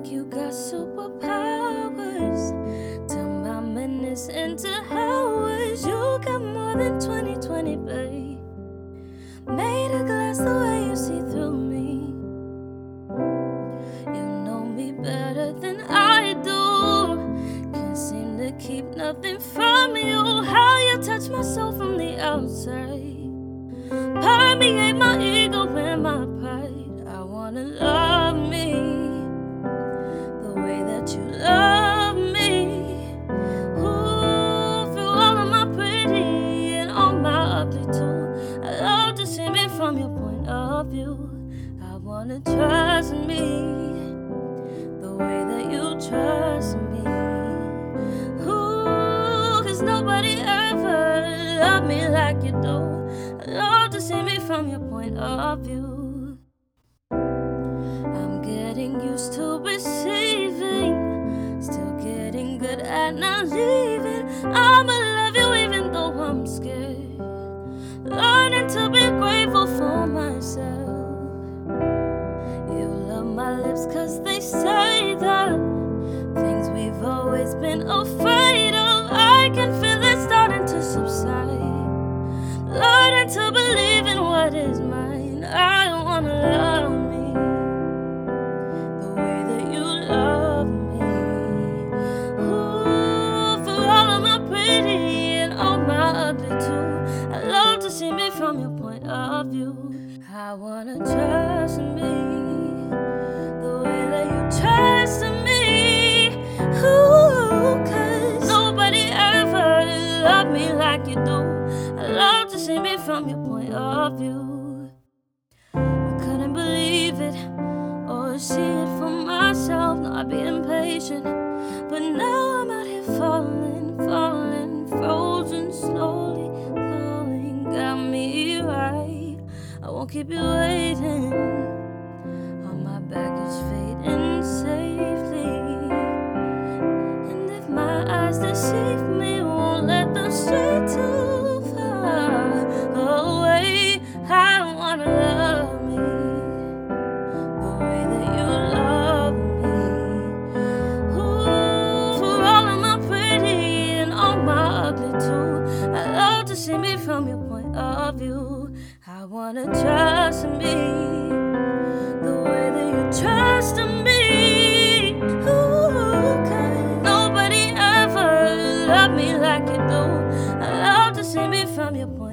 like you got superpowers. Turn my minutes into hours. You got more than 2020, babe. Made a glass the way you see through me. You know me better than I do. Can't seem to keep nothing from you. How you touch my soul from the outside. Permeate my ego and my pride. I wanna love I wanna trust me the way that you trust me. Ooh, cause nobody ever loved me like you do. I love to see me from your point of view. I'm getting used to receiving, still getting good at not leaving. I'ma love you even though I'm scared. Learning to be grateful for always been afraid of. I can feel it starting to subside. Learning to believe in what is mine. I don't wanna love me the way that you love me. Ooh, for all of my pretty and all my ugly too. I love to see me from your point of view. I wanna trust me like you do. I love to see me from your point of view. I couldn't believe it or see it for myself. No, I'd be impatient. But now I'm out here falling, falling, frozen, slowly falling. Got me right. I won't keep you waiting. On my baggage To see me from your point of view. I wanna trust me the way that you trust me. Ooh, nobody ever loved me like you do. I love to see me from your point